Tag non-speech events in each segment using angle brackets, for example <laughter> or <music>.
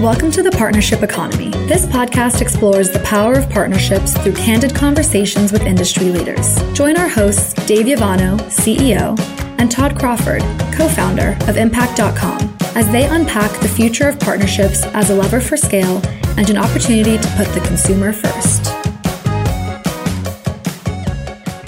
Welcome to the Partnership Economy. This podcast explores the power of partnerships through candid conversations with industry leaders. Join our hosts, Dave Yovanno, CEO, and Todd Crawford, co founder of Impact.com, as they unpack the future of partnerships as a lever for scale and an opportunity to put the consumer first.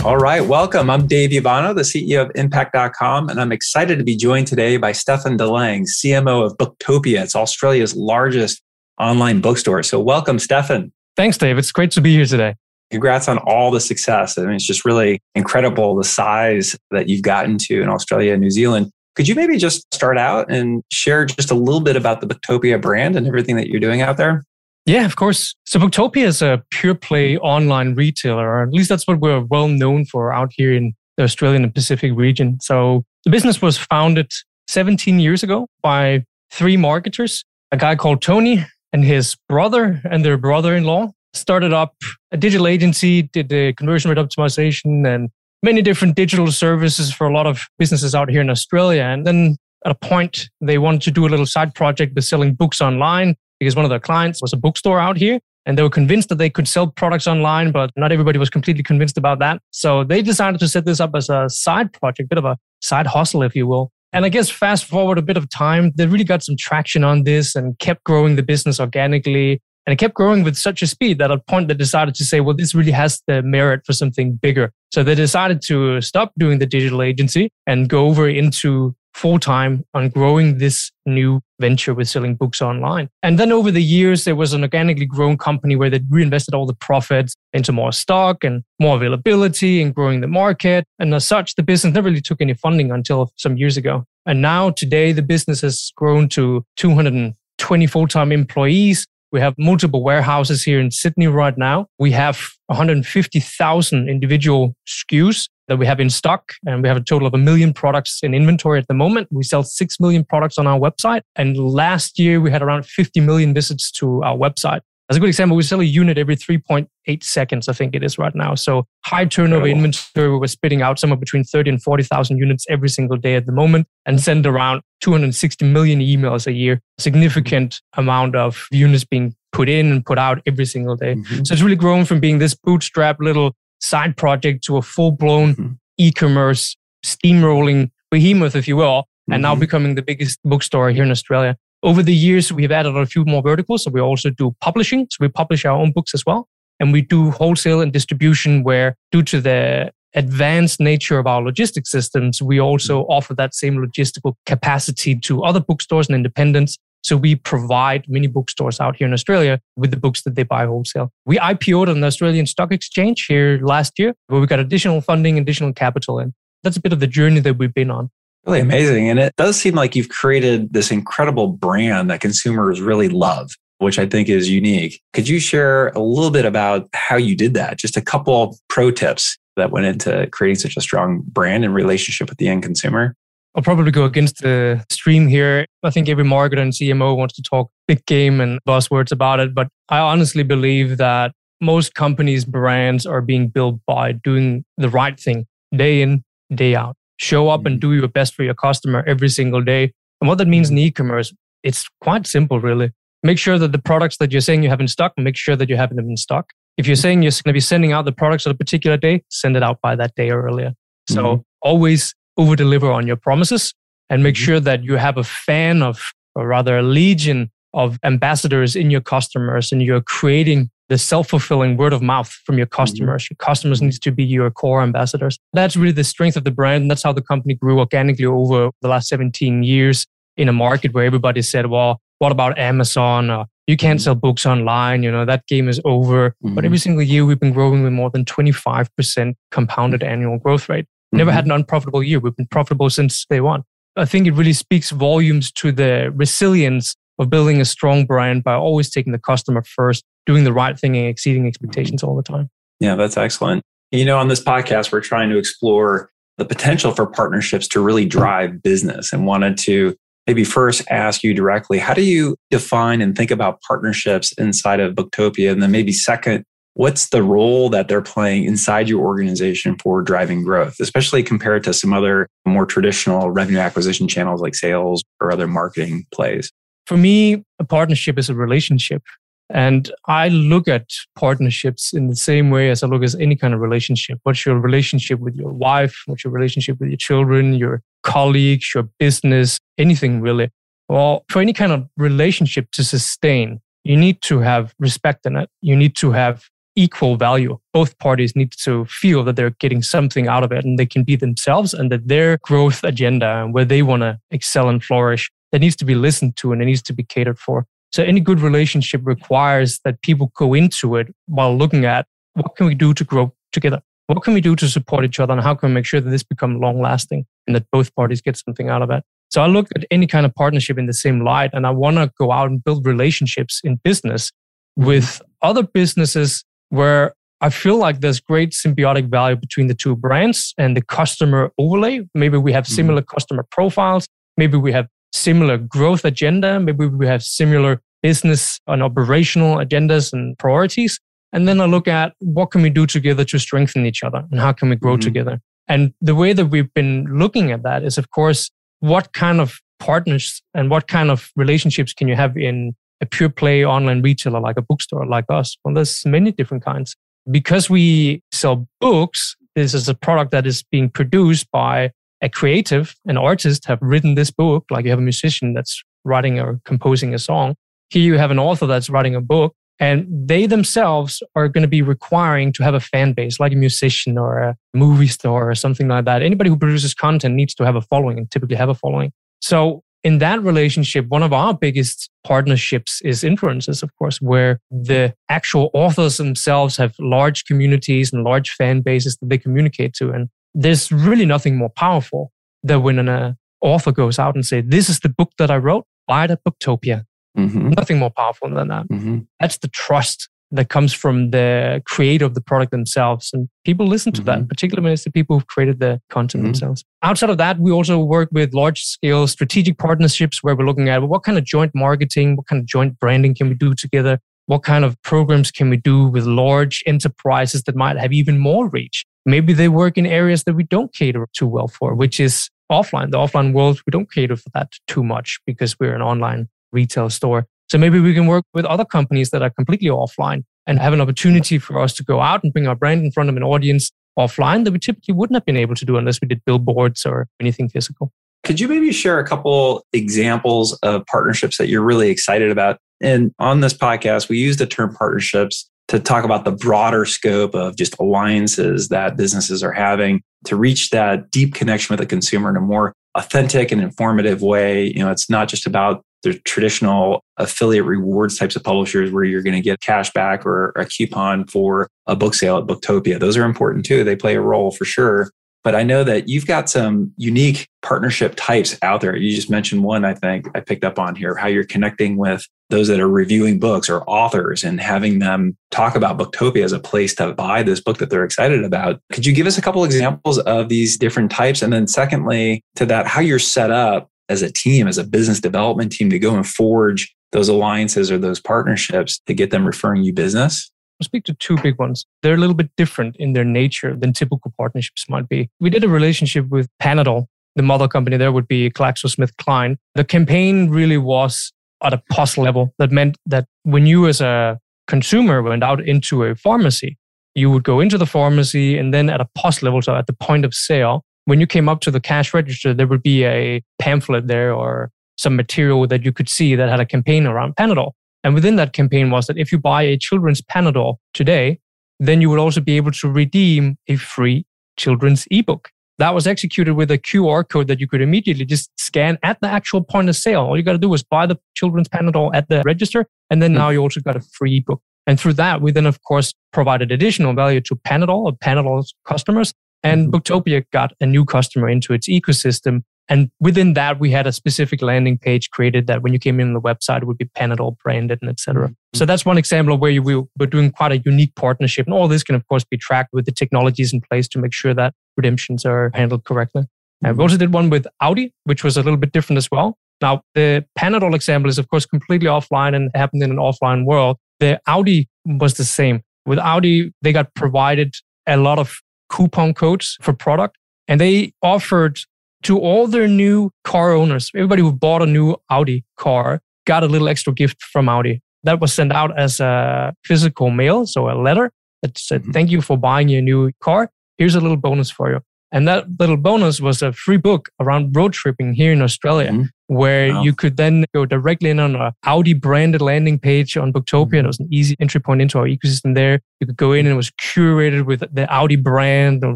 All right, welcome. I'm Dave Yovanno, the CEO of Impact.com, and I'm excited to be joined today by Steffen Daleng, CMO of Booktopia. It's Australia's largest online bookstore. So, welcome, Steffen. Thanks, Dave. It's great to be here today. Congrats on all the success. I mean, it's just really incredible the size that you've gotten to in Australia and New Zealand. Could you maybe just start out and share just a little bit about the Booktopia brand and everything that you're doing out there? Yeah, of course. So Booktopia is a pure play online retailer, or at least that's what we're well known for out here in the Australian and Pacific region. So the business was founded 17 years ago by three marketers, a guy called Tony and his brother and their brother-in-law started up a digital agency, did the conversion rate optimization and many different digital services for a lot of businesses out here in Australia. And then at a point, they wanted to do a little side project with selling books online because one of their clients was a bookstore out here and they were convinced that they could sell products online, but not everybody was completely convinced about that. So they decided to set this up as a side project, a bit of a side hustle, if you will. And I guess fast forward a bit of time, they really got some traction on this and kept growing the business organically. And it kept growing with such a speed that at a point they decided to say, well, this really has the merit for something bigger. So they decided to stop doing the digital agency and go over into full time on growing this new venture with selling books online. And then over the years, there was an organically grown company where they reinvested all the profits into more stock and more availability and growing the market. And as such, the business never really took any funding until some years ago. And now today, the business has grown to 220 full time employees. We have multiple warehouses here in Sydney right now. We have 150,000 individual SKUs that we have in stock. And we have a total of a million products in inventory at the moment. We sell 6 million products on our website. And last year we had around 50 million visits to our website. As a good example, we sell a unit every 3.8 seconds, I think it is right now. So high turnover Incredible. inventory. We're spitting out somewhere between 30 and 40,000 units every single day at the moment and send around 260 million emails a year. Significant amount of units being put in and put out every single day. Mm-hmm. So it's really grown from being this bootstrap little side project to a full blown mm-hmm. e-commerce steamrolling behemoth, if you will, mm-hmm. and now mm-hmm. becoming the biggest bookstore here in Australia. Over the years, we've added a few more verticals. So we also do publishing. So we publish our own books as well. And we do wholesale and distribution where due to the advanced nature of our logistics systems, we also mm-hmm. offer that same logistical capacity to other bookstores and independents so we provide many bookstores out here in Australia with the books that they buy wholesale. We IPO'd on the Australian Stock Exchange here last year, where we got additional funding, additional capital. And that's a bit of the journey that we've been on. Really amazing. And it does seem like you've created this incredible brand that consumers really love, which I think is unique. Could you share a little bit about how you did that? Just a couple of pro tips that went into creating such a strong brand and relationship with the end consumer? I'll probably go against the stream here. I think every marketer and CMO wants to talk big game and buzzwords about it. But I honestly believe that most companies' brands are being built by doing the right thing day in, day out. Show up and mm-hmm. do your best for your customer every single day. And what that means in mm-hmm. e-commerce, it's quite simple, really. Make sure that the products that you're saying you have in stock, make sure that you have them in stock. If you're saying you're going to be sending out the products on a particular day, send it out by that day or earlier. So mm-hmm. always over deliver on your promises and make mm-hmm. sure that you have a fan of, or rather a legion of ambassadors in your customers and you're creating the self-fulfilling word of mouth from your mm-hmm. customers. Mm-hmm. Your customers needs to be your core ambassadors. That's really the strength of the brand. And that's how the company grew organically over the last 17 years in a market where everybody said, well, what about Amazon? Uh, you can't mm-hmm. sell books online. You know, that game is over. Mm-hmm. But every single year we've been growing with more than 25% compounded annual growth rate. Never mm-hmm. had an unprofitable year. We've been profitable since day one. I think it really speaks volumes to the resilience of building a strong brand by always taking the customer first, doing the right thing and exceeding expectations all the time. Yeah, that's excellent. You know, on this podcast, we're trying to explore the potential for partnerships to really drive business and wanted to maybe first ask you directly how do you define and think about partnerships inside of Booktopia? And then maybe second, what's the role that they're playing inside your organization for driving growth, especially compared to some other more traditional revenue acquisition channels like sales or other marketing plays? For me, a partnership is a relationship. And I look at partnerships in the same way as I look at any kind of relationship. What's your relationship with your wife? What's your relationship with your children, your colleagues, your business, anything really? Well, for any kind of relationship to sustain, you need to have respect in it. You need to have equal value. Both parties need to feel that they're getting something out of it and they can be themselves and that their growth agenda and where they want to excel and flourish, that needs to be listened to and it needs to be catered for. So any good relationship requires that people go into it while looking at what can we do to grow together? What can we do to support each other and how can we make sure that this becomes long lasting and that both parties get something out of it? So I look at any kind of partnership in the same light and I want to go out and build relationships in business with other businesses where I feel like there's great symbiotic value between the two brands and the customer overlay. Maybe we have mm-hmm. similar mm-hmm. customer profiles. Maybe we have similar growth agenda. Maybe we have similar business and operational agendas and priorities. And then I look at what can we do together to strengthen each other and how can we grow mm-hmm. together? And the way that we've been looking at that is, of course, what kind of partners and what kind of relationships can you have in a pure play online retailer like a bookstore like us? Well, there's many different kinds. Because we sell books, this is a product that is being produced by a creative, an artist have written this book, like you have a musician that's writing or composing a song. Here you have an author that's writing a book and they themselves are going to be requiring to have a fan base like a musician or a movie star or something like that. Anybody who produces content needs to have a following and typically have a following. So in that relationship, one of our biggest partnerships is influencers, of course, where the actual authors themselves have large communities and large fan bases that they communicate to. And there's really nothing more powerful than when an author goes out and say, "This is the book that I wrote. Buy it at Booktopia." Mm-hmm. Nothing more powerful than that. Mm-hmm. That's the trust that comes from the creator of the product themselves. And people listen to mm-hmm. that, particularly when it's the people who've created the content mm-hmm. themselves. Outside of that, we also work with large scale strategic partnerships where we're looking at what kind of joint marketing, what kind of joint branding can we do together? What kind of programs can we do with large enterprises that might have even more reach? Maybe they work in areas that we don't cater too well for, which is offline. The offline world, we don't cater for that too much because we're an online retail store. So maybe we can work with other companies that are completely offline and have an opportunity for us to go out and bring our brand in front of an audience offline that we typically wouldn't have been able to do unless we did billboards or anything physical. Could you maybe share a couple examples of partnerships that you're really excited about? And on this podcast, we use the term partnerships to talk about the broader scope of just alliances that businesses are having to reach that deep connection with the consumer in a more authentic and informative way. You know, it's not just about the traditional affiliate rewards types of publishers where you're going to get cash back or a coupon for a book sale at Booktopia. Those are important too. They play a role for sure. But I know that you've got some unique partnership types out there. You just mentioned one, I think I picked up on here, how you're connecting with those that are reviewing books or authors and having them talk about Booktopia as a place to buy this book that they're excited about. Could you give us a couple examples of these different types? And then secondly, to that, how you're set up as a team, as a business development team to go and forge those alliances or those partnerships to get them referring you business? I'll speak to two big ones. They're a little bit different in their nature than typical partnerships might be. We did a relationship with Panadol. The mother company there would be GlaxoSmithKline. The campaign really was at a post level. That meant that when you as a consumer went out into a pharmacy, you would go into the pharmacy and then at a post level, so at the point of sale, when you came up to the cash register, there would be a pamphlet there or some material that you could see that had a campaign around Panadol. And within that campaign was that if you buy a children's Panadol today, then you would also be able to redeem a free children's ebook. That was executed with a QR code that you could immediately just scan at the actual point of sale. All you got to do was buy the children's Panadol at the register. And then mm-hmm. now you also got a free ebook. And through that, we then, of course, provided additional value to Panadol or Panadol's customers and mm-hmm. Booktopia got a new customer into its ecosystem. And within that, we had a specific landing page created that when you came in on the website, it would be Panadol branded and etc. Mm-hmm. So that's one example of where you, we were doing quite a unique partnership. And all this can, of course, be tracked with the technologies in place to make sure that redemptions are handled correctly. Mm-hmm. And we also did one with Audi, which was a little bit different as well. Now, the Panadol example is, of course, completely offline and happened in an offline world. The Audi was the same. With Audi, they got provided a lot of coupon codes for product. And they offered to all their new car owners, everybody who bought a new Audi car, got a little extra gift from Audi. That was sent out as a physical mail, so a letter that said, mm-hmm. Thank you for buying your new car. Here's a little bonus for you. And that little bonus was a free book around road tripping here in Australia, mm-hmm. where wow. you could then go directly in on a Audi branded landing page on Booktopia. Mm-hmm. It was an easy entry point into our ecosystem there. You could go in and it was curated with the Audi brand, a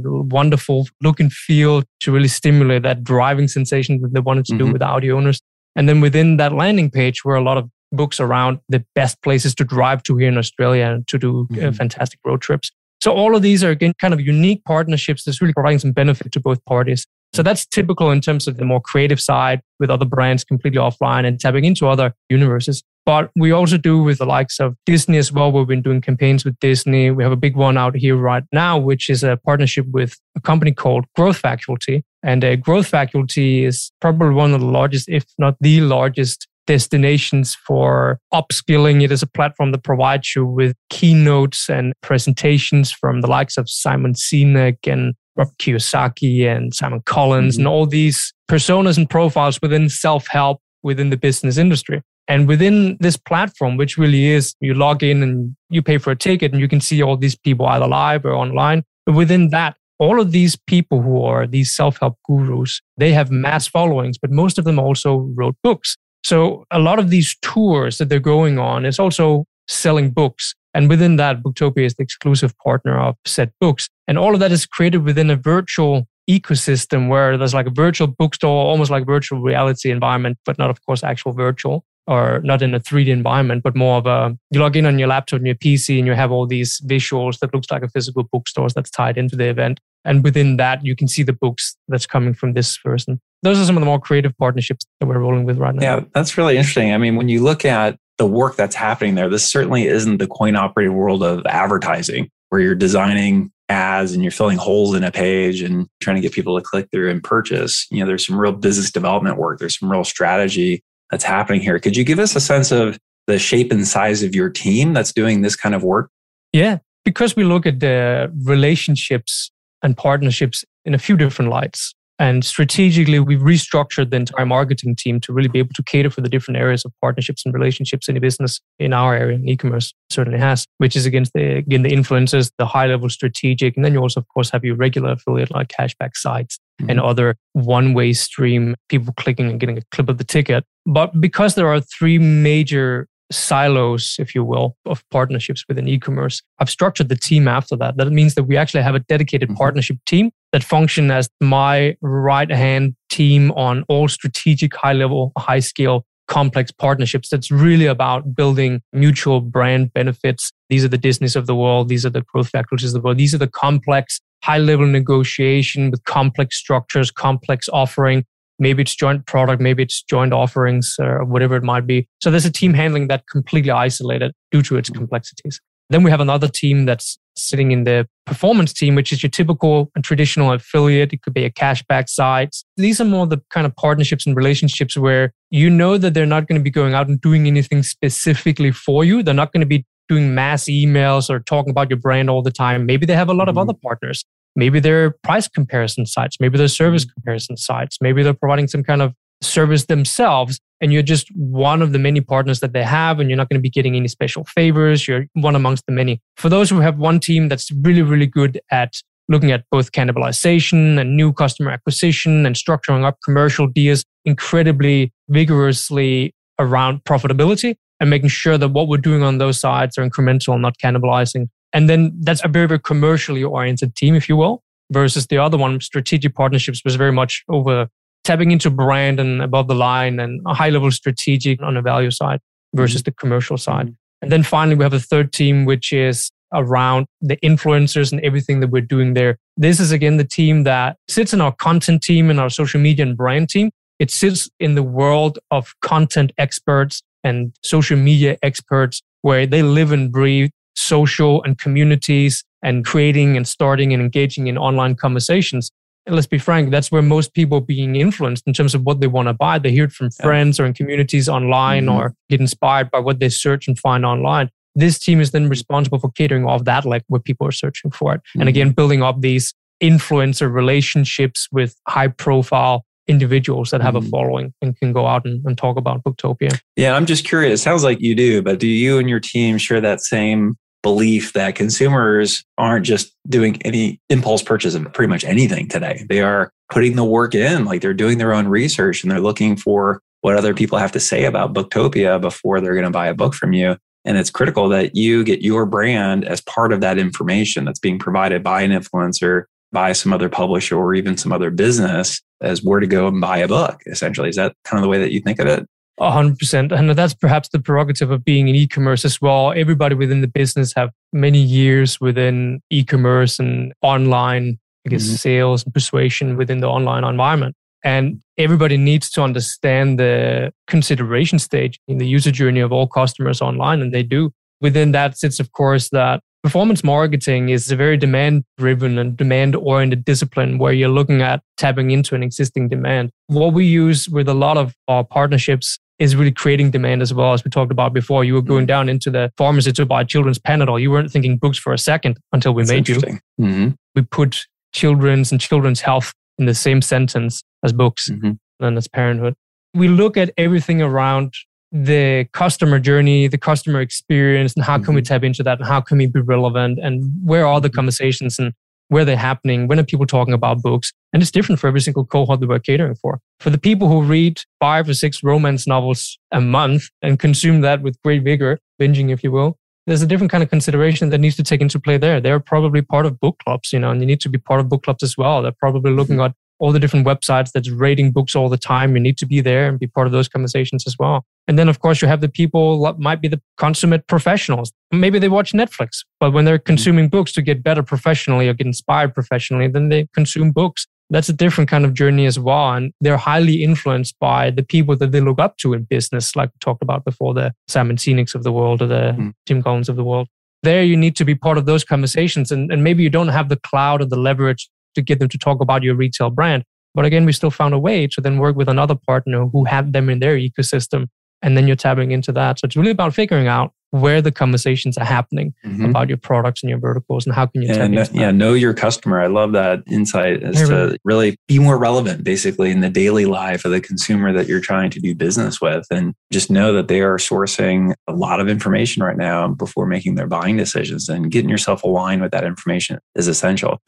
wonderful look and feel to really stimulate that driving sensation that they wanted to mm-hmm. do with Audi owners. And then within that landing page were a lot of books around the best places to drive to here in Australia and to do uh, mm-hmm. fantastic road trips. So all of these are again kind of unique partnerships that's really providing some benefit to both parties. So that's typical in terms of the more creative side with other brands completely offline and tapping into other universes. But we also do with the likes of Disney as well. We've been doing campaigns with Disney. We have a big one out here right now, which is a partnership with a company called Growth Faculty. And a Growth Faculty is probably one of the largest, if not the largest destinations for upskilling. It is a platform that provides you with keynotes and presentations from the likes of Simon Sinek and Rob Kiyosaki and Simon Collins mm-hmm. and all these personas and profiles within self help within the business industry. And within this platform, which really is you log in and you pay for a ticket and you can see all these people either live or online. But within that, all of these people who are these self help gurus, they have mass followings, but most of them also wrote books. So a lot of these tours that they're going on is also selling books. And within that, Booktopia is the exclusive partner of said books. And all of that is created within a virtual ecosystem where there's like a virtual bookstore, almost like virtual reality environment, but not, of course, actual virtual or not in a 3D environment, but more of a you log in on your laptop and your PC and you have all these visuals that looks like a physical bookstore that's tied into the event. And within that, you can see the books that's coming from this person. Those are some of the more creative partnerships that we're rolling with right now. Yeah, that's really interesting. I mean, when you look at the work that's happening there, this certainly isn't the coin operated world of advertising where you're designing ads and you're filling holes in a page and trying to get people to click through and purchase. You know, there's some real business development work, there's some real strategy that's happening here. Could you give us a sense of the shape and size of your team that's doing this kind of work? Yeah, because we look at the relationships and partnerships in a few different lights. And strategically, we've restructured the entire marketing team to really be able to cater for the different areas of partnerships and relationships in a business in our area. And e-commerce certainly has, which is against the again the influencers, the high level strategic, and then you also of course have your regular affiliate like cashback sites mm-hmm. and other one way stream people clicking and getting a clip of the ticket. But because there are three major silos, if you will, of partnerships within e-commerce. I've structured the team after that. That means that we actually have a dedicated mm-hmm. partnership team that function as my right hand team on all strategic, high level, high scale complex partnerships that's really about building mutual brand benefits. These are the Disneys of the world. These are the growth faculties of the world. These are the complex high level negotiation with complex structures, complex offering Maybe it's joint product, maybe it's joint offerings or whatever it might be. So there's a team handling that completely isolated due to its complexities. Then we have another team that's sitting in the performance team, which is your typical and traditional affiliate. It could be a cashback site. These are more the kind of partnerships and relationships where you know that they're not going to be going out and doing anything specifically for you. They're not going to be doing mass emails or talking about your brand all the time. Maybe they have a lot mm-hmm. of other partners Maybe they're price comparison sites. Maybe they're service mm-hmm. comparison sites. Maybe they're providing some kind of service themselves and you're just one of the many partners that they have and you're not going to be getting any special favors. You're one amongst the many. For those who have one team that's really, really good at looking at both cannibalization and new customer acquisition and structuring up commercial deals incredibly vigorously around profitability and making sure that what we're doing on those sides are incremental, and not cannibalizing. And then that's a very, very commercially oriented team, if you will, versus the other one, strategic partnerships was very much over tapping into brand and above the line and a high level strategic on the value side versus mm-hmm. the commercial side. And then finally, we have a third team, which is around the influencers and everything that we're doing there. This is again the team that sits in our content team and our social media and brand team. It sits in the world of content experts and social media experts where they live and breathe social and communities and creating and starting and engaging in online conversations. And let's be frank, that's where most people are being influenced in terms of what they want to buy. They hear it from friends or in communities online mm-hmm. or get inspired by what they search and find online. This team is then responsible for catering all of that, like what people are searching for it. Mm-hmm. And again, building up these influencer relationships with high profile individuals that have mm. a following and can go out and, and talk about Booktopia. Yeah, I'm just curious. It sounds like you do, but do you and your team share that same belief that consumers aren't just doing any impulse purchase of pretty much anything today? They are putting the work in, like they're doing their own research and they're looking for what other people have to say about Booktopia before they're going to buy a book from you. And it's critical that you get your brand as part of that information that's being provided by an influencer, by some other publisher, or even some other business as where to go and buy a book, essentially. Is that kind of the way that you think of it? A hundred percent. And that's perhaps the prerogative of being in e-commerce as well. Everybody within the business have many years within e-commerce and online, I guess, mm-hmm. sales and persuasion within the online environment. And everybody needs to understand the consideration stage in the user journey of all customers online, and they do. Within that sits, of course, that performance marketing is a very demand driven and demand oriented discipline where you're looking at tapping into an existing demand. What we use with a lot of our partnerships is really creating demand as well as we talked about before. You were going mm-hmm. down into the pharmacy to buy children's Panadol. You weren't thinking books for a second until we That's made you. Mm-hmm. We put children's and children's health in the same sentence as books mm-hmm. and as parenthood. We look at everything around the customer journey, the customer experience, and how mm-hmm. can we mm-hmm. tap into that and how can we be relevant and where are the mm-hmm. conversations and where they're happening, when are people talking about books? And it's different for every single cohort that we're catering for. For the people who read five or six romance novels a month and consume that with great vigor, binging, if you will, there's a different kind of consideration that needs to take into play there. They're probably part of book clubs, you know, and you need to be part of book clubs as well. They're probably looking mm-hmm. at all the different websites that's rating books all the time. You need to be there and be part of those conversations as well. And then, of course, you have the people that might be the consummate professionals. Maybe they watch Netflix, but when they're mm-hmm. consuming books to get better professionally or get inspired professionally, then they consume books. That's a different kind of journey as well. And they're highly influenced by the people that they look up to in business, like we talked about before, the Simon Sineks of the world or the mm. Jim Collins of the world. There, you need to be part of those conversations. And, and maybe you don't have the cloud or the leverage to get them to talk about your retail brand. But again, we still found a way to then work with another partner who had them in their ecosystem. And then you're tapping into that. So it's really about figuring out where the conversations are happening mm-hmm. about your products and your verticals and how can you and, tap yeah know your customer. I love that insight as to really be more relevant basically in the daily life of the consumer that you're trying to do business with. And just know that they are sourcing a lot of information right now before making their buying decisions and getting yourself aligned with that information is essential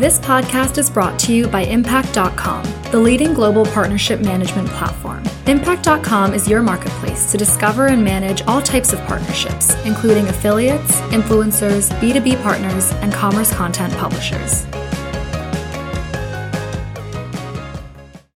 this podcast is brought to you by Impact.com, the leading global partnership management platform. Impact.com is your marketplace to discover and manage all types of partnerships, including affiliates, influencers, B2B partners, and commerce content publishers.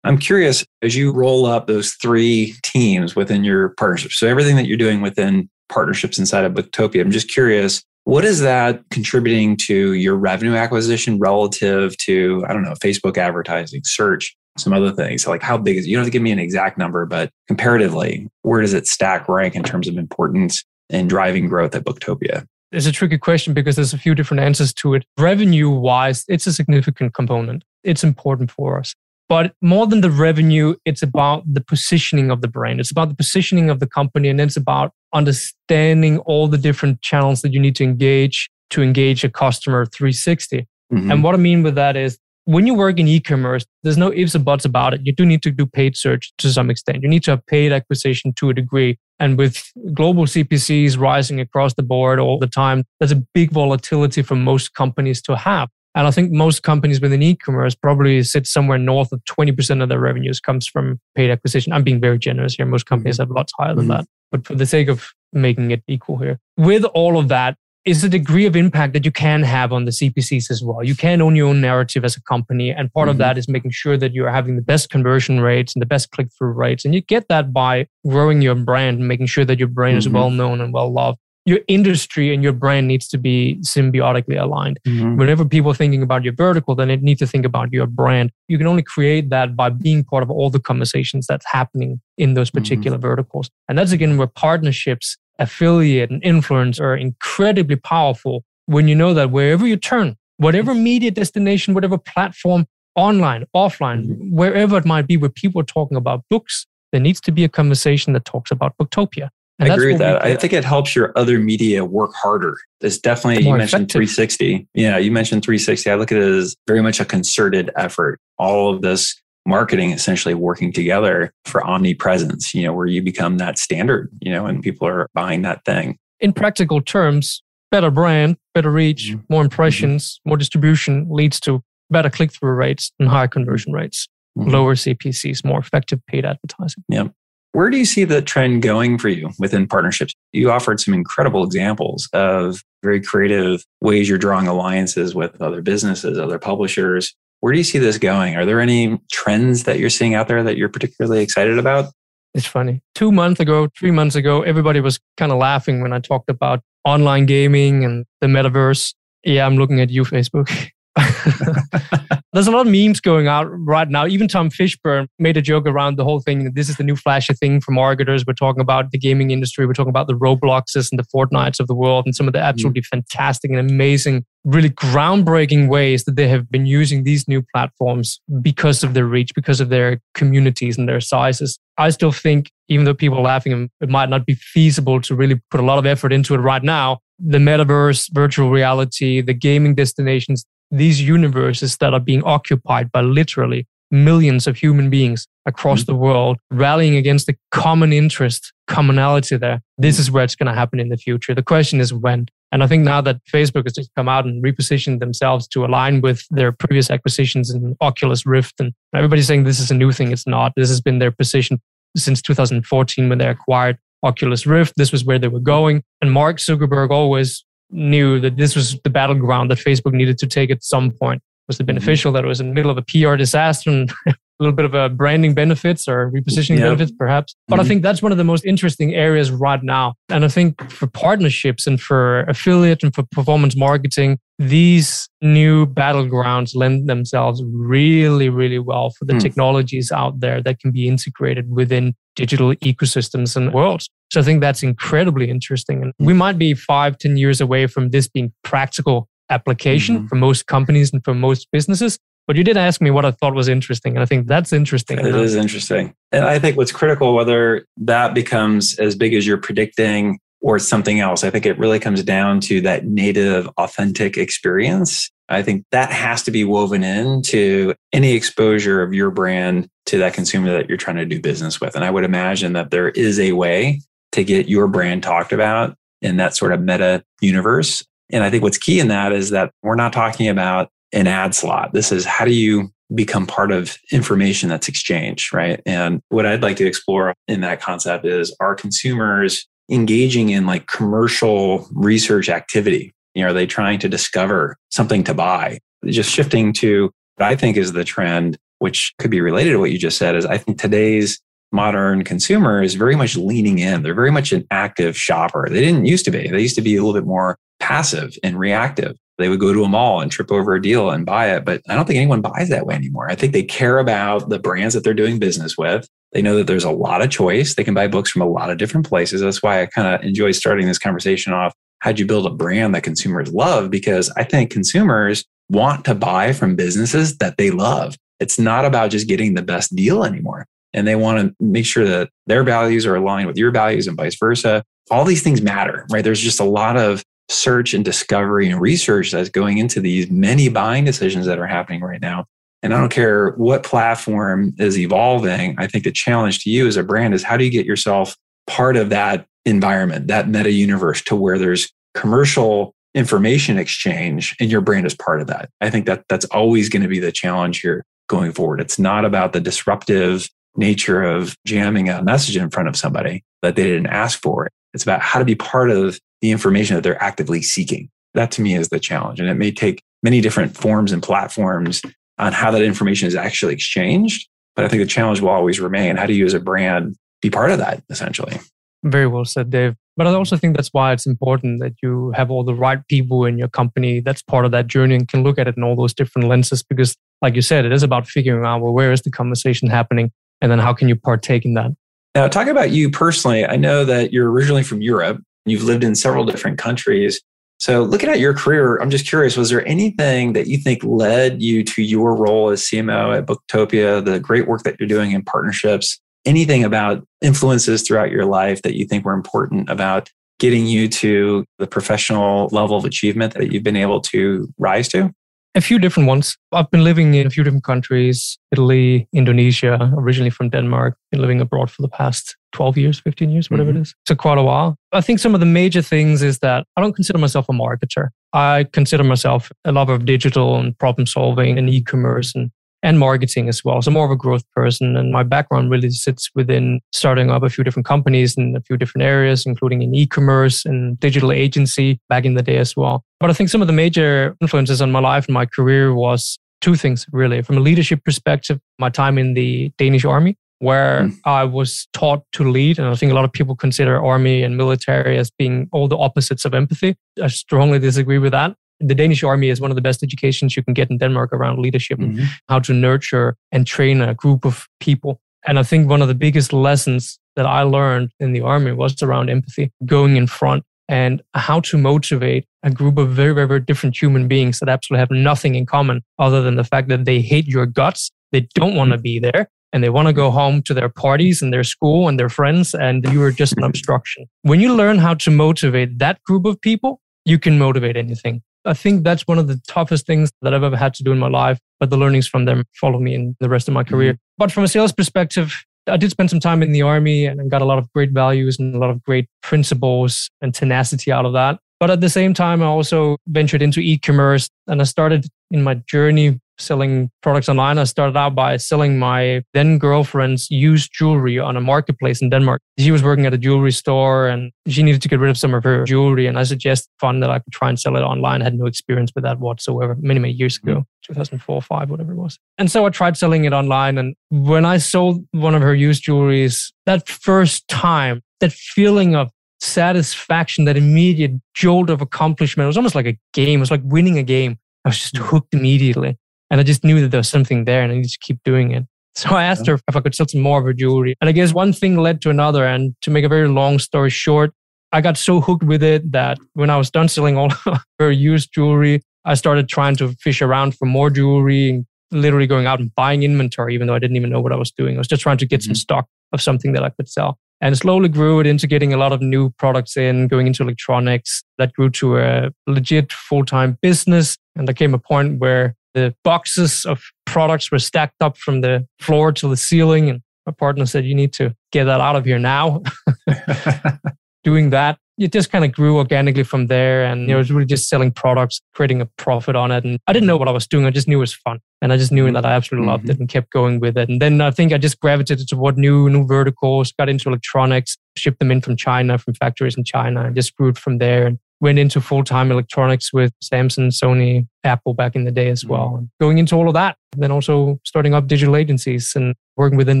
I'm curious as you roll up those three teams within your partnership. So, everything that you're doing within partnerships inside of Booktopia, I'm just curious what is that contributing to your revenue acquisition relative to, I don't know, Facebook advertising, search, some other things? like how big is? You don't have to give me an exact number, but comparatively, where does it stack rank in terms of importance in driving growth at Booktopia? It's a tricky question because there's a few different answers to it. Revenue wise, it's a significant component. It's important for us. But more than the revenue, it's about the positioning of the brand. It's about the positioning of the company, and it's about understanding all the different channels that you need to engage to engage a customer 360. Mm-hmm. And what I mean with that is when you work in e-commerce, there's no ifs or buts about it. You do need to do paid search to some extent. You need to have paid acquisition to a degree. And with global CPCs rising across the board all the time, there's a big volatility for most companies to have. And I think most companies within e-commerce probably sit somewhere north of 20% of their revenues comes from paid acquisition. I'm being very generous here. Most companies mm-hmm. have lots higher than mm-hmm. that. But for the sake of making it equal here, with all of that is a degree of impact that you can have on the CPCs as well. You can own your own narrative as a company. And part mm-hmm. of that is making sure that you're having the best conversion rates and the best click through rates. And you get that by growing your brand and making sure that your brand is mm-hmm. well known and well loved your industry and your brand needs to be symbiotically aligned. Mm-hmm. Whenever people are thinking about your vertical, then it needs to think about your brand. You can only create that by being part of all the conversations that's happening in those mm-hmm. particular mm-hmm. verticals. And that's again where partnerships, affiliate, and influence are incredibly powerful when you know that wherever you turn, whatever media destination, whatever platform, online, offline, mm-hmm. wherever it might be, where people are talking about books, there needs to be a conversation that talks about Booktopia. And I agree with that. I think it helps your other media work harder. It's definitely, you mentioned effective. 360. Yeah, you mentioned 360. I look at it as very much a concerted effort. All of this marketing essentially working together for omnipresence, you know, where you become that standard, you know, and people are buying that thing. In practical terms, better brand, better reach, mm-hmm. more impressions, mm-hmm. more distribution leads to better click through rates and higher conversion rates, mm-hmm. lower CPCs, more effective paid advertising. Yeah. Where do you see the trend going for you within partnerships? You offered some incredible examples of very creative ways you're drawing alliances with other businesses, other publishers. Where do you see this going? Are there any trends that you're seeing out there that you're particularly excited about? It's funny. Two months ago, three months ago, everybody was kind of laughing when I talked about online gaming and the metaverse. Yeah, I'm looking at you, Facebook. <laughs> <laughs> There's a lot of memes going out right now. Even Tom Fishburne made a joke around the whole thing. This is the new flashy thing for marketers. We're talking about the gaming industry. We're talking about the Robloxes and the Fortnites of the world and some of the absolutely mm. fantastic and amazing, really groundbreaking ways that they have been using these new platforms because of their reach, because of their communities and their sizes. I still think, even though people are laughing, it might not be feasible to really put a lot of effort into it right now. The metaverse, virtual reality, the gaming destinations, these universes that are being occupied by literally millions of human beings across mm-hmm. the world rallying against the common interest, commonality there. This is where it's going to happen in the future. The question is when. And I think now that Facebook has just come out and repositioned themselves to align with their previous acquisitions in Oculus Rift, and everybody's saying this is a new thing. It's not. This has been their position since 2014 when they acquired Oculus Rift. This was where they were going. And Mark Zuckerberg always knew that this was the battleground that Facebook needed to take at some point. Was it mm-hmm. beneficial that it was in the middle of a PR disaster and <laughs> a little bit of a branding benefits or repositioning yep. benefits, perhaps? But mm-hmm. I think that's one of the most interesting areas right now. And I think for partnerships and for affiliate and for performance marketing, these new battlegrounds lend themselves really, really well for the mm. technologies out there that can be integrated within digital ecosystems and worlds. So I think that's incredibly interesting. And we might be five, ten years away from this being practical application mm-hmm. for most companies and for most businesses. But you did ask me what I thought was interesting. And I think that's interesting. It is interesting. And I think what's critical, whether that becomes as big as you're predicting or something else, I think it really comes down to that native, authentic experience. I think that has to be woven into any exposure of your brand to that consumer that you're trying to do business with. And I would imagine that there is a way to get your brand talked about in that sort of meta universe. And I think what's key in that is that we're not talking about an ad slot. This is how do you become part of information that's exchanged, right? And what I'd like to explore in that concept is are consumers engaging in like commercial research activity? You know, are they trying to discover something to buy? Just shifting to what I think is the trend, which could be related to what you just said, is I think today's modern consumer is very much leaning in. They're very much an active shopper. They didn't used to be. They used to be a little bit more passive and reactive. They would go to a mall and trip over a deal and buy it. But I don't think anyone buys that way anymore. I think they care about the brands that they're doing business with. They know that there's a lot of choice. They can buy books from a lot of different places. That's why I kind of enjoy starting this conversation off. How'd you build a brand that consumers love? Because I think consumers want to buy from businesses that they love. It's not about just getting the best deal anymore and they want to make sure that their values are aligned with your values and vice versa. All these things matter, right? There's just a lot of search and discovery and research that's going into these many buying decisions that are happening right now. And I don't care what platform is evolving. I think the challenge to you as a brand is how do you get yourself part of that environment, that meta universe to where there's commercial information exchange and your brand is part of that. I think that that's always going to be the challenge here going forward. It's not about the disruptive nature of jamming a message in front of somebody that they didn't ask for. It's about how to be part of the information that they're actively seeking. That to me is the challenge. And it may take many different forms and platforms on how that information is actually exchanged. But I think the challenge will always remain how do you as a brand be part of that essentially? Very well said, Dave. But I also think that's why it's important that you have all the right people in your company that's part of that journey and can look at it in all those different lenses. Because, like you said, it is about figuring out well, where is the conversation happening? And then how can you partake in that? Now, talk about you personally. I know that you're originally from Europe. You've lived in several different countries. So, looking at your career, I'm just curious was there anything that you think led you to your role as CMO at Booktopia, the great work that you're doing in partnerships? anything about influences throughout your life that you think were important about getting you to the professional level of achievement that you've been able to rise to? A few different ones. I've been living in a few different countries Italy, Indonesia, originally from Denmark, been living abroad for the past 12 years, 15 years, whatever mm-hmm. it is. So, quite a while. I think some of the major things is that I don't consider myself a marketer. I consider myself a lover of digital and problem solving and e commerce and and marketing as well. So more of a growth person. And my background really sits within starting up a few different companies in a few different areas, including in e-commerce and digital agency back in the day as well. But I think some of the major influences on my life and my career was two things really. From a leadership perspective, my time in the Danish army, where mm. I was taught to lead. And I think a lot of people consider army and military as being all the opposites of empathy. I strongly disagree with that the Danish army is one of the best educations you can get in Denmark around leadership mm-hmm. and how to nurture and train a group of people. And I think one of the biggest lessons that I learned in the army was around empathy, going in front and how to motivate a group of very, very, very different human beings that absolutely have nothing in common other than the fact that they hate your guts. They don't want to be there and they want to go home to their parties and their school and their friends and you are just an obstruction. When you learn how to motivate that group of people, you can motivate anything. I think that's one of the toughest things that I've ever had to do in my life, but the learnings from them follow me in the rest of my career. Mm-hmm. But from a sales perspective, I did spend some time in the army and got a lot of great values and a lot of great principles and tenacity out of that. But at the same time, I also ventured into e commerce and I started in my journey selling products online. I started out by selling my then girlfriend's used jewelry on a marketplace in Denmark. She was working at a jewelry store and she needed to get rid of some of her jewelry. And I suggested fun that I could try and sell it online. I had no experience with that whatsoever many, many years ago, mm-hmm. 2004, five, whatever it was. And so I tried selling it online. And when I sold one of her used jewelries, that first time, that feeling of satisfaction, that immediate jolt of accomplishment, it was almost like a game. It was like winning a game. I was just hooked immediately. And I just knew that there was something there and I needed to keep doing it. So I asked her if I could sell some more of her jewelry. And I guess one thing led to another. And to make a very long story short, I got so hooked with it that when I was done selling all of <laughs> her used jewelry, I started trying to fish around for more jewelry, literally going out and buying inventory, even though I didn't even know what I was doing. I was just trying to get mm-hmm. some stock of something that I could sell. And slowly grew it into getting a lot of new products in, going into electronics. That grew to a legit full time business. And there came a point where the boxes of products were stacked up from the floor to the ceiling. And my partner said, You need to get that out of here now. <laughs> <laughs> Doing that, it just kind of grew organically from there. And you know, it was really just selling products, creating a profit on it. And I didn't know what I was doing. I just knew it was fun. And I just knew that I absolutely loved mm-hmm. it and kept going with it. And then I think I just gravitated toward new, new verticals, got into electronics, shipped them in from China, from factories in China, and just grew it from there. And went into full time electronics with Samsung, Sony, Apple back in the day as well. Mm. Going into all of that, then also starting up digital agencies and working within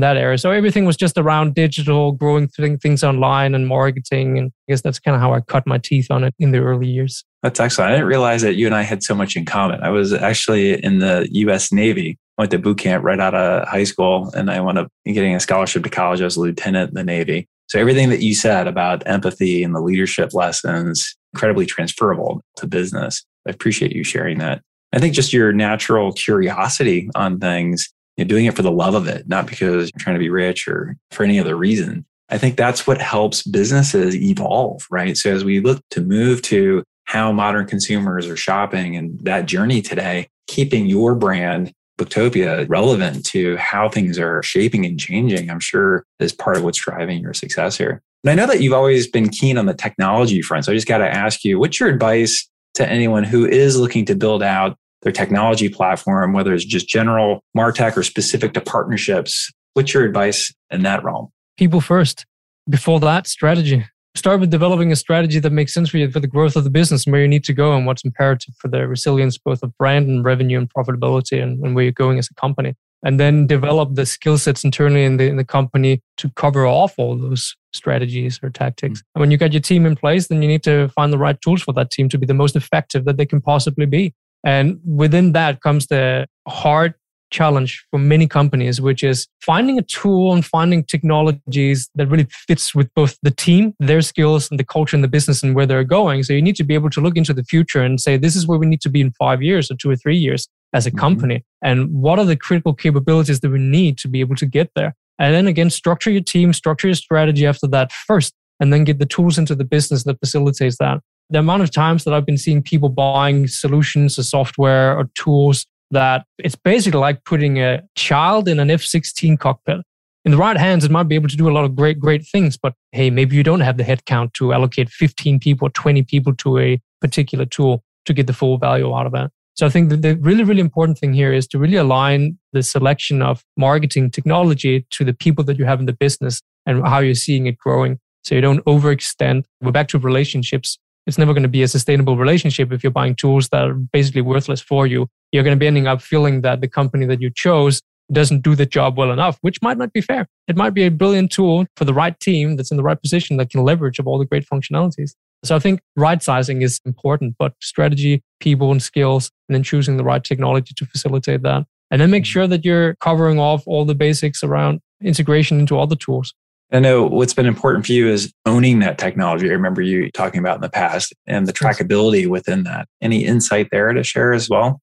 that area. So everything was just around digital, growing things online and marketing. And I guess that's kind of how I cut my teeth on it in the early years. That's excellent. I didn't realize that you and I had so much in common. I was actually in the US Navy. I went to boot camp right out of high school and I wound up getting a scholarship to college. I was a lieutenant in the Navy. So everything that you said about empathy and the leadership lessons, incredibly transferable to business. I appreciate you sharing that. I think just your natural curiosity on things, you know, doing it for the love of it, not because you're trying to be rich or for any other reason. I think that's what helps businesses evolve, right? So as we look to move to how modern consumers are shopping and that journey today, keeping your brand Booktopia relevant to how things are shaping and changing, I'm sure is part of what's driving your success here. And I know that you've always been keen on the technology front. So I just got to ask you, what's your advice to anyone who is looking to build out their technology platform, whether it's just general Martech or specific to partnerships? What's your advice in that realm? People first. Before that, strategy start with developing a strategy that makes sense for you for the growth of the business and where you need to go and what's imperative for the resilience both of brand and revenue and profitability and, and where you're going as a company and then develop the skill sets internally in the, in the company to cover off all those strategies or tactics. Mm-hmm. And when you get your team in place, then you need to find the right tools for that team to be the most effective that they can possibly be. And within that comes the hard challenge for many companies, which is finding a tool and finding technologies that really fits with both the team, their skills, and the culture and the business and where they're going. So you need to be able to look into the future and say, this is where we need to be in five years or two or three years as a mm-hmm. company. And what are the critical capabilities that we need to be able to get there? And then again, structure your team, structure your strategy after that first, and then get the tools into the business that facilitates that. The amount of times that I've been seeing people buying solutions or software or tools that it's basically like putting a child in an F 16 cockpit. In the right hands, it might be able to do a lot of great, great things, but hey, maybe you don't have the headcount to allocate 15 people or 20 people to a particular tool to get the full value out of that. So I think that the really, really important thing here is to really align the selection of marketing technology to the people that you have in the business and how you're seeing it growing. So you don't overextend. We're back to relationships. It's never going to be a sustainable relationship if you're buying tools that are basically worthless for you. You're going to be ending up feeling that the company that you chose doesn't do the job well enough, which might not be fair. It might be a brilliant tool for the right team that's in the right position that can leverage of all the great functionalities. So I think right sizing is important, but strategy, people and skills, and then choosing the right technology to facilitate that. And then make mm-hmm. sure that you're covering off all the basics around integration into other tools. I know what's been important for you is owning that technology. I remember you talking about in the past and the trackability within that. Any insight there to share as well?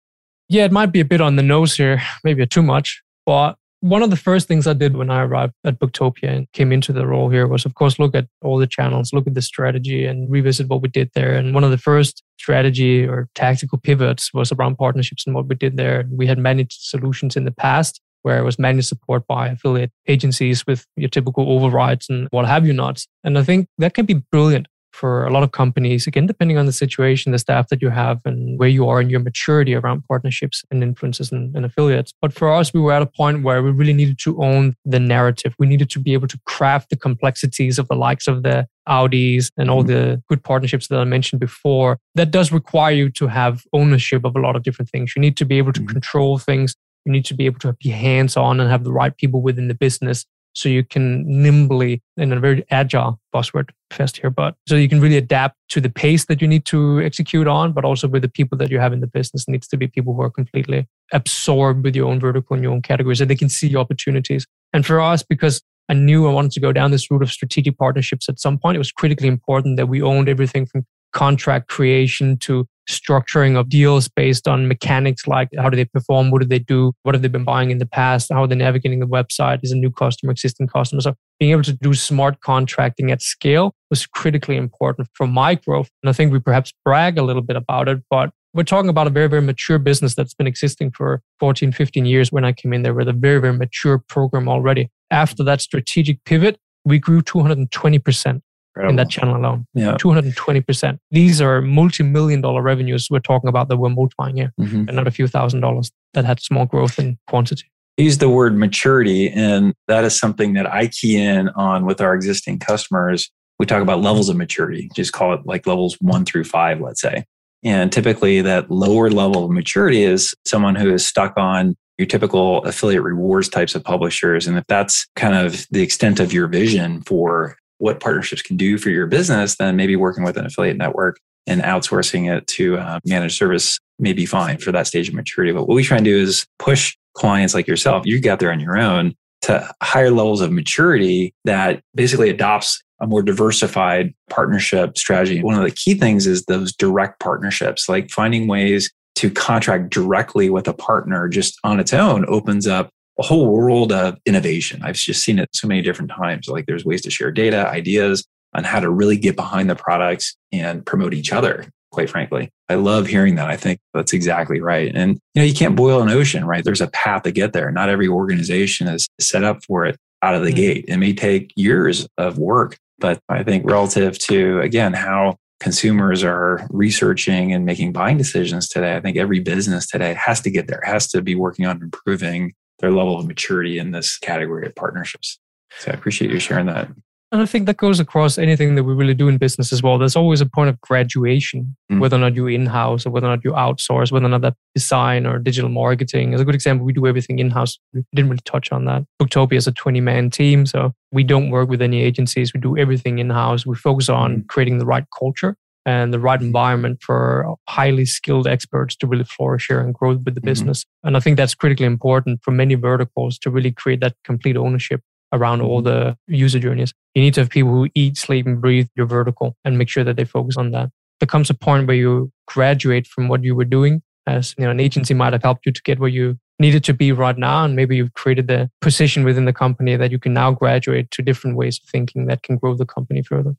Yeah, it might be a bit on the nose here, maybe too much, but one of the first things I did when I arrived at Booktopia and came into the role here was, of course, look at all the channels, look at the strategy and revisit what we did there. And one of the first strategy or tactical pivots was around partnerships and what we did there. We had managed solutions in the past where it was managed support by affiliate agencies with your typical overrides and what have you not. And I think that can be brilliant for a lot of companies, again, depending on the situation, the staff that you have, and where you are in your maturity around partnerships and influences and, and, affiliates. But for us, we were at a point where we really needed to own the narrative. We needed to be able to craft the complexities of the likes of the Audis and all mm-hmm. the good partnerships that I mentioned before. That does require you to have ownership of a lot of different things. You need to be able to mm-hmm. control things. You need to be able to be hands on and have the right people within the business so you can nimbly in a very agile buzzword fest here but so you can really adapt to the pace that you need to execute on but also with the people that you have in the business it needs to be people who are completely absorbed with your own vertical and your own categories so they can see opportunities and for us because I knew I wanted to go down this route of strategic partnerships at some point. It was critically important that we owned everything from contract creation to structuring of deals based on mechanics like how do they perform, what do they do, what have they been buying in the past, how are they navigating the website, is a new customer, existing customer. So being able to do smart contracting at scale was critically important for my growth. And I think we perhaps brag a little bit about it, but we're talking about a very, very mature business that's been existing for 14, 15 years when I came in there with a very, very mature program already. After that strategic pivot, we grew 220% Incredible. in that channel alone. Yeah. 220%. These are multi million dollar revenues we're talking about that we're multiplying here, mm-hmm. and not a few thousand dollars that had small growth in quantity. Use the word maturity, and that is something that I key in on with our existing customers. We talk about levels of maturity, just call it like levels one through five, let's say. And typically, that lower level of maturity is someone who is stuck on your typical affiliate rewards types of publishers. And if that's kind of the extent of your vision for what partnerships can do for your business, then maybe working with an affiliate network and outsourcing it to uh, managed service may be fine for that stage of maturity. But what we try and do is push clients like yourself, you got there on your own to higher levels of maturity that basically adopts a more diversified partnership strategy. One of the key things is those direct partnerships, like finding ways to contract directly with a partner just on its own opens up a whole world of innovation. I've just seen it so many different times. Like there's ways to share data, ideas on how to really get behind the products and promote each other. Quite frankly, I love hearing that. I think that's exactly right. And you know, you can't boil an ocean, right? There's a path to get there. Not every organization is set up for it out of the mm-hmm. gate. It may take years of work, but I think relative to again how consumers are researching and making buying decisions today, I think every business today has to get there, has to be working on improving their level of maturity in this category of partnerships. So I appreciate you sharing that. And I think that goes across anything that we really do in business as well. There's always a point of graduation, mm. whether or not you in-house or whether or not you outsource, whether or not that design or digital marketing. is a good example, we do everything in-house. We didn't really touch on that. Booktopia is a 20-man team, so we don't work with any agencies. We do everything in-house. We focus on mm. creating the right culture and the right environment for highly skilled experts to really flourish here and grow with the mm-hmm. business. And I think that's critically important for many verticals to really create that complete ownership around all mm-hmm. the user journeys. You need to have people who eat, sleep, and breathe your vertical and make sure that they focus on that. There comes a point where you graduate from what you were doing as you know, an agency might have helped you to get where you needed to be right now. And maybe you've created the position within the company that you can now graduate to different ways of thinking that can grow the company further.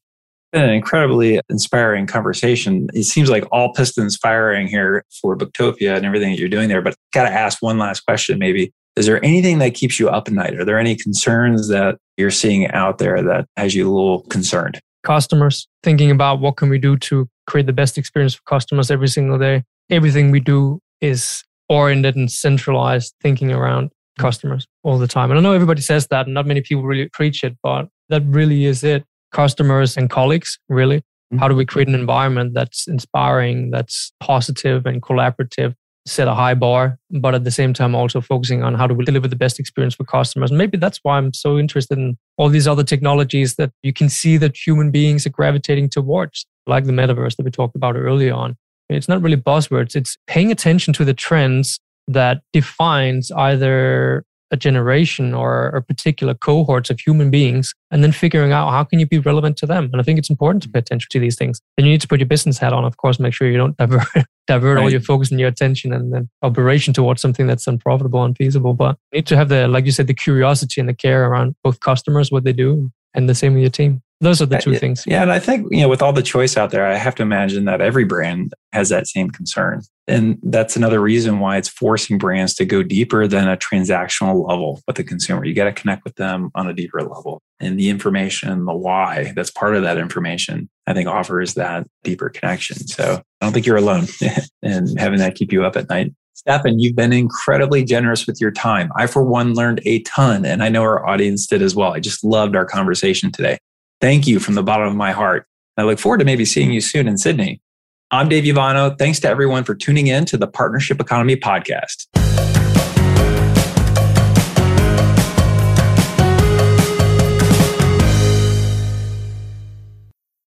An incredibly inspiring conversation. It seems like all pistons firing here for Booktopia and everything that you're doing there. But got to ask one last question maybe. Is there anything that keeps you up at night? Are there any concerns that you're seeing out there that has you a little concerned? Customers, thinking about what can we do to create the best experience for customers every single day. Everything we do is oriented and centralized thinking around customers all the time. And I know everybody says that, and not many people really preach it, but that really is it. Customers and colleagues, really. Mm-hmm. How do we create an environment that's inspiring, that's positive and collaborative, set a high bar, but at the same time also focusing on how do we deliver the best experience for customers. Maybe that's why I'm so interested in all these other technologies that you can see that human beings are gravitating towards, like the metaverse that we talked about earlier on. It's not really buzzwords. It's paying attention to the trends that defines either a generation or a particular cohorts of human beings and then figuring out how can you be relevant to them. And i think it's important to pay attention to these things. And you need to put your business hat on of course make sure you don't <laughs> divert divert right. all your focus and your attention and then operation towards something that's unprofitable and feasible. But you need to have the like you said the curiosity and the care around both customers what they do and the same with your team those are the uh, two things. Yeah. And I think, you know, with all the choice out there, I have to imagine that every brand has that same concern. And that's another reason why it's forcing brands to go deeper than a transactional level with the consumer. You got to connect with them on a deeper level. And the information, the why that's part of that information, I think offers that deeper connection. So I don't think you're alone <laughs> in having that keep you up at night. Steffen, you've been incredibly generous with your time. I, for one, learned a ton, and I know our audience did as well. I just loved our conversation today. Thank you from the bottom of my heart. I look forward to maybe seeing you soon in Sydney. I'm Dave Yovanno. Thanks to everyone for tuning in to the Partnership Economy podcast.